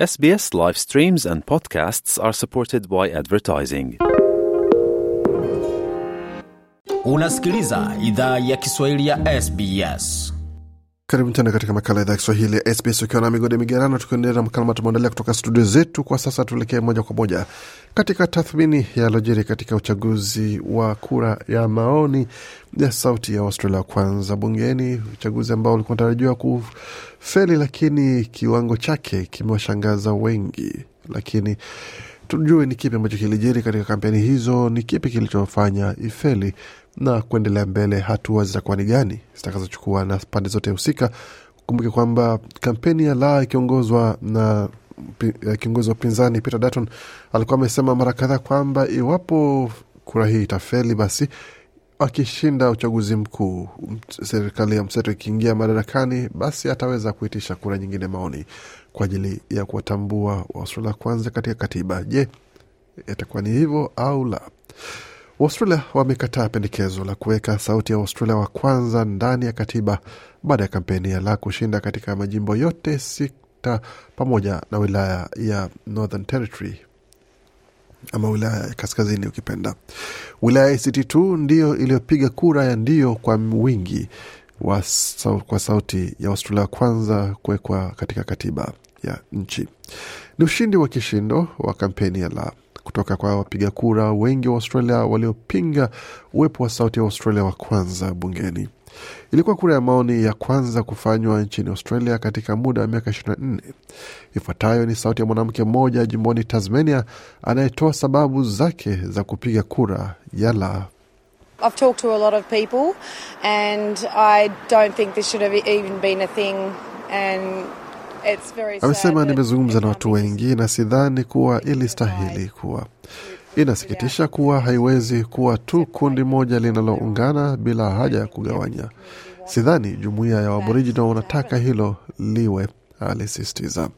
SBS live streams and podcasts are supported by advertising. Unasikiliza idhaa ya Kiswahili ya SBS. Karibu tena katika makala idhaa ya Kiswahili ya SBS ukiwa na migode migerano, tukiendelea na makala tumeandalia kutoka studio zetu. Kwa sasa tuelekee moja kwa moja katika tathmini ya yalojiri katika uchaguzi wa kura ya maoni ya sauti ya Australia kwanza bungeni, uchaguzi ambao ulikuwa unatarajiwa kufeli, lakini kiwango chake kimewashangaza wengi. Lakini tujue ni kipi ambacho kilijiri katika kampeni hizo, ni kipi kilichofanya ifeli na kuendelea mbele, hatua zitakuwa ni gani zitakazochukua na pande zote husika. Kumbuke kwamba kampeni ya la ikiongozwa na kiongozi wa upinzani Peter Dutton alikuwa amesema mara kadhaa kwamba iwapo kura hii itafeli, basi akishinda uchaguzi mkuu, serikali ya mseto ikiingia madarakani, basi ataweza kuitisha kura nyingine maoni kwa ajili ya kuwatambua Waustralia kwanza katika katiba. Je, itakuwa ni hivyo au la? Waustralia wamekataa pendekezo la kuweka sauti ya Waustralia wa kwanza ndani ya katiba baada ya kampeni ya la kushinda katika majimbo yote sita pamoja na wilaya ya Northern Territory ama wilaya ya kaskazini ukipenda. Wilaya ya ACT tu ndiyo iliyopiga kura ya ndio kwa wingi wa sau, kwa sauti ya Australia kwanza kuwekwa katika katiba ya nchi. Ni ushindi wa kishindo wa kampeni ya la kutoka kwa wapiga kura wengi wa Australia waliopinga uwepo wa sauti ya Australia wa kwanza bungeni. Ilikuwa kura ya maoni ya kwanza kufanywa nchini Australia katika muda wa miaka 24. Ifuatayo ni sauti ya mwanamke mmoja jimboni Tasmania anayetoa sababu zake za kupiga kura ya la. I've talked to a lot of people and I don't think this should have even been a thing and it's very sad Amesema nimezungumza na watu wengi na sidhani kuwa ilistahili kuwa. Inasikitisha kuwa haiwezi kuwa tu kundi moja linaloungana bila haja ya kugawanya. Sidhani jumuiya ya waborijina wanataka hilo liwe, alisisitiza.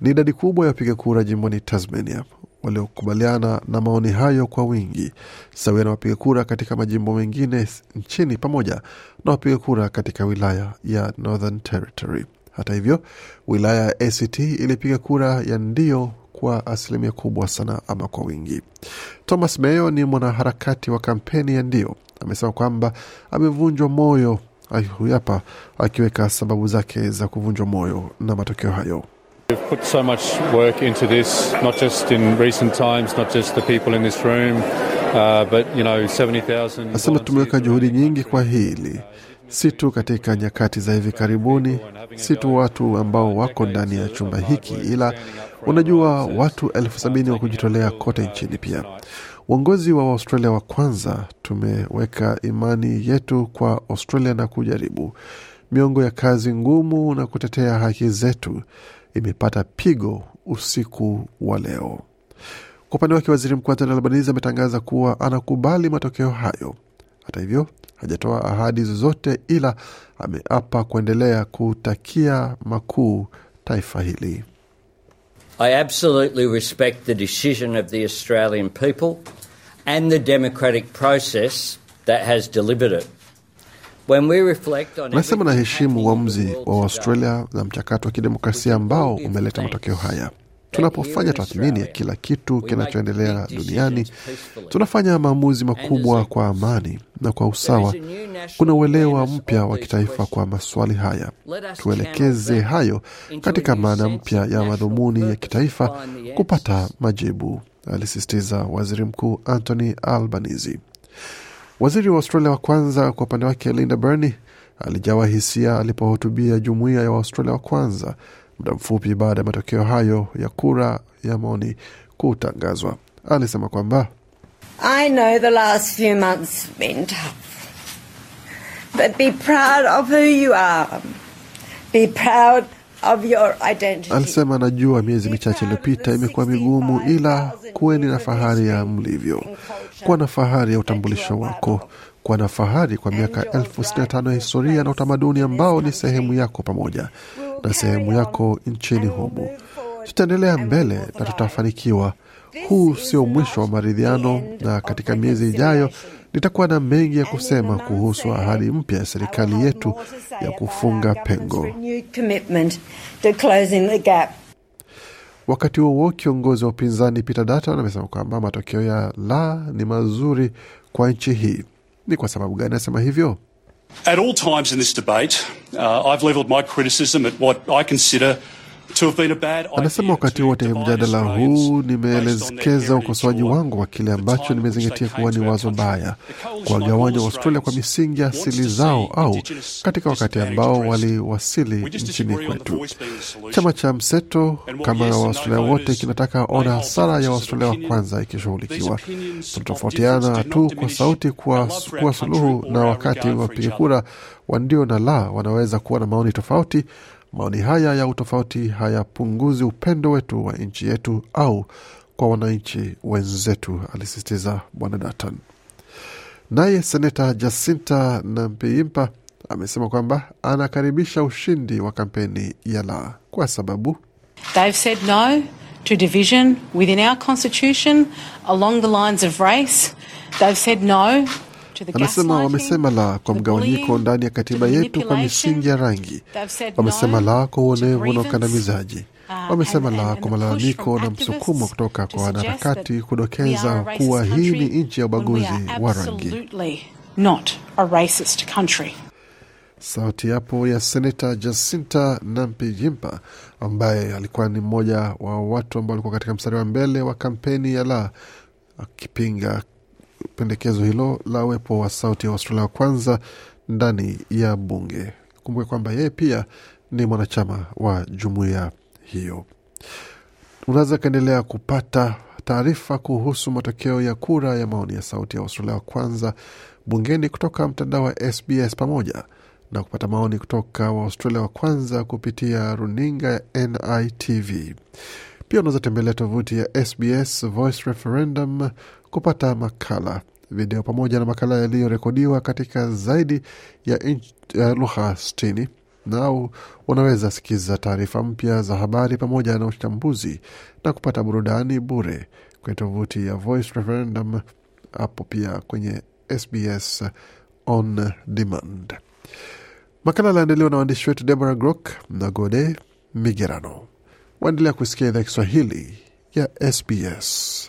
Ni idadi kubwa ya wapiga kura jimboni Tasmania waliokubaliana na maoni hayo kwa wingi, sawia na wapiga kura katika majimbo mengine nchini pamoja na wapiga kura katika wilaya ya Northern Territory. Hata hivyo, wilaya ya ACT ilipiga kura ya ndio kwa asilimia kubwa sana ama kwa wingi. Thomas Mayo ni mwanaharakati wa kampeni ya ndio, amesema kwamba amevunjwa moyo huyu hapa akiweka sababu zake za kuvunjwa moyo na matokeo hayo. We've put so much work into this, not just in recent times, not just the people in this room, uh, but you know, 70,000. Nasema tumeweka juhudi nyingi kwa hili, si tu katika nyakati za hivi karibuni, si tu watu ambao wako ndani ya chumba hiki, ila unajua watu elfu sabini wa kujitolea kote nchini pia. Uongozi wa Australia wa kwanza, tumeweka imani yetu kwa Australia na kujaribu miongo ya kazi ngumu na kutetea haki zetu imepata pigo usiku wa leo. Kwa upande wake, waziri mkuu Anthony Albanese ametangaza kuwa anakubali matokeo hayo. Hata hivyo, hajatoa ahadi zozote, ila ameapa kuendelea kutakia makuu taifa hili. I absolutely respect the decision of the Australian people and the democratic process that has delivered it. When we reflect on Anasema naheshimu uamuzi wa Australia na mchakato wa kidemokrasia ambao umeleta matokeo haya. Tunapofanya tathmini ya kila kitu kinachoendelea duniani, tunafanya maamuzi makubwa kwa amani na kwa usawa. Kuna uelewa mpya wa kitaifa kwa maswali haya. Tuelekeze hayo katika maana mpya ya madhumuni ya kitaifa kupata majibu, alisisitiza waziri mkuu Anthony Albanese. Waziri wa Australia wa kwanza kwa upande wake Linda Burney alijawa hisia alipohutubia jumuiya ya Waustralia wa kwanza muda mfupi baada ya matokeo hayo ya kura ya maoni kutangazwa. Alisema kwamba I know the last few months have been tough. But be proud of who you are. Be proud of your identity. alisema anajua miezi michache iliyopita imekuwa migumu, ila kuweni na fahari ya mlivyo, kuwa na fahari ya utambulisho wako, kuwa na fahari kwa miaka elfu sitini na tano ya historia na utamaduni ambao ni sehemu yako pamoja na sehemu yako nchini humu. Tutaendelea mbele na tutafanikiwa. Huu sio mwisho wa maridhiano, na katika miezi ijayo nitakuwa na mengi ya kusema kuhusu ahadi mpya ya serikali yetu ya kufunga pengo. Wakati huo kiongozi wa upinzani Peter Dutton amesema kwamba matokeo ya la ni mazuri kwa nchi hii. Ni kwa sababu gani anasema hivyo? At all times in this debate, uh, I've levelled my criticism at what I consider Anasema wakati wote mjadala huu nimeelekeza ukosoaji wangu wa kile ambacho nimezingatia kuwa ni wazo mbaya, kuwagawanya Waustralia kwa misingi ya asili zao au katika wakati ambao waliwasili nchini kwetu. Chama cha mseto kama yes Waaustralia wote kinataka ona hasara ya Waaustralia wa kwanza ikishughulikiwa. Tunatofautiana tu kwa sauti kuwa, suluhu, na wakati wapiga kura wa ndio na la wanaweza kuwa na maoni tofauti. Maoni haya ya utofauti hayapunguzi upendo wetu wa nchi yetu au kwa wananchi wenzetu, alisisitiza Bwana Dutton. Naye seneta Jacinta Nampiyimpa amesema kwamba anakaribisha ushindi wa kampeni ya la kwa sababu said no to division within our constitution along the lines of race. They've said no to the Anasema wamesema la kwa mgawanyiko ndani ya katiba yetu kwa misingi ya rangi. Wamesema la kwa uonevu na ukandamizaji. uh, Wamesema la kwa malalamiko na msukumo kutoka kwa wanaharakati kudokeza kuwa hii ni nchi ya ubaguzi wa rangi. absolutely not a racist country. Sauti yapo ya seneta Jacinta Nampijimpa ambaye alikuwa ni mmoja wa watu ambao walikuwa katika mstari wa mbele wa kampeni ya la akipinga pendekezo hilo la uwepo wa sauti ya Australia wa kwanza ndani ya bunge. Kumbuke kwamba yeye pia ni mwanachama wa jumuiya hiyo. Unaweza kaendelea kupata taarifa kuhusu matokeo ya kura ya maoni ya sauti ya Australia wa kwanza bungeni kutoka mtandao wa SBS pamoja na kupata maoni kutoka Waaustralia wa kwanza kupitia runinga ya NITV. Pia unaweza tembelea tovuti ya SBS Voice Referendum kupata makala, video pamoja na makala yaliyorekodiwa katika zaidi ya, ya lugha 60 na unaweza sikiza taarifa mpya za habari pamoja na uchambuzi na kupata burudani bure kwenye tovuti ya Voice Referendum, hapo pia kwenye SBS on demand. Makala aliandaliwa na waandishi wetu Deborah Grock na Gode Migerano. Waendelea kusikia idhaa Kiswahili ya SBS.